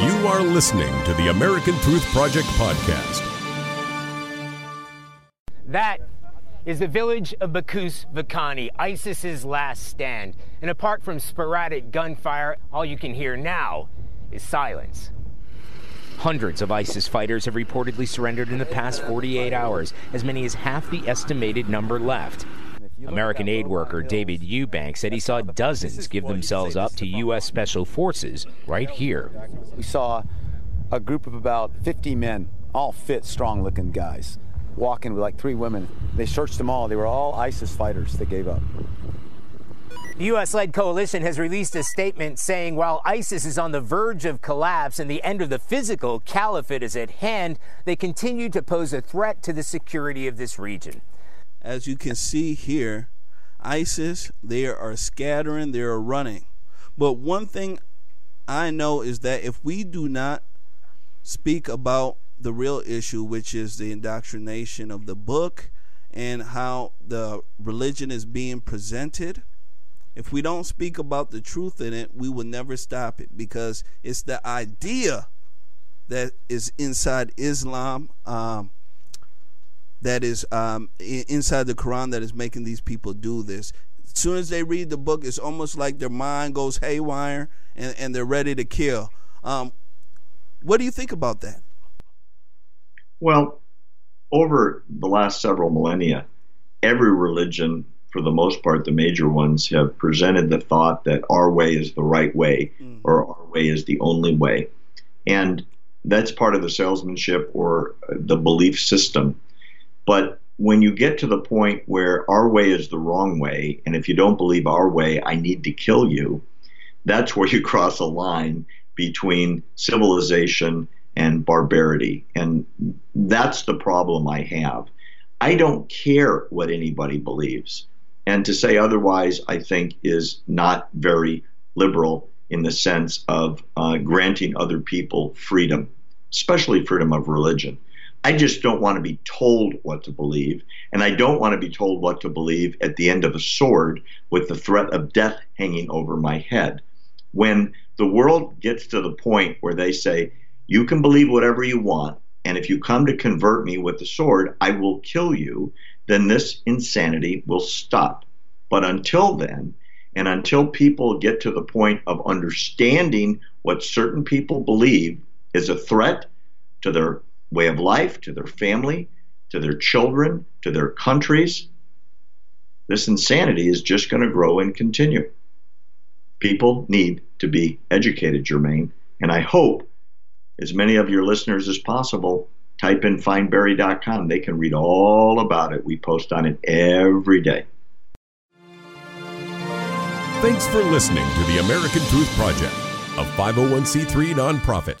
You are listening to the American Truth Project podcast. That is the village of Baghuz Fawqani, ISIS's last stand. And apart from sporadic gunfire, all you can hear now is silence. Hundreds of ISIS fighters have reportedly surrendered in the past 48 hours, as many as half the estimated number left. American aid worker David Eubank said he saw dozens give themselves up to U.S. Special Forces right here. We saw a group of about 50 men, all fit, strong looking guys, walking with like three women. They searched them all. They were all ISIS fighters that gave up. The U.S. led coalition has released a statement saying while ISIS is on the verge of collapse and the end of the physical caliphate is at hand, they continue to pose a threat to the security of this region. As you can see here, ISIS, they are scattering, they are running. But one thing I know is that if we do not speak about the real issue, which is the indoctrination of the book and how the religion is being presented, if we don't speak about the truth in it, we will never stop it because it's the idea that is inside Islam. Um, that is um, inside the Quran that is making these people do this. As soon as they read the book, it's almost like their mind goes haywire and, and they're ready to kill. Um, what do you think about that? Well, over the last several millennia, every religion, for the most part, the major ones, have presented the thought that our way is the right way mm. or our way is the only way. And that's part of the salesmanship or the belief system but when you get to the point where our way is the wrong way, and if you don't believe our way, I need to kill you, that's where you cross a line between civilization and barbarity. And that's the problem I have. I don't care what anybody believes. And to say otherwise, I think, is not very liberal in the sense of uh, granting other people freedom, especially freedom of religion. I just don't want to be told what to believe. And I don't want to be told what to believe at the end of a sword with the threat of death hanging over my head. When the world gets to the point where they say, you can believe whatever you want, and if you come to convert me with the sword, I will kill you, then this insanity will stop. But until then, and until people get to the point of understanding what certain people believe is a threat to their way of life, to their family, to their children, to their countries. This insanity is just going to grow and continue. People need to be educated, Jermaine, and I hope as many of your listeners as possible type in findbarry.com. They can read all about it. We post on it every day. Thanks for listening to the American Truth Project, a 501c3 nonprofit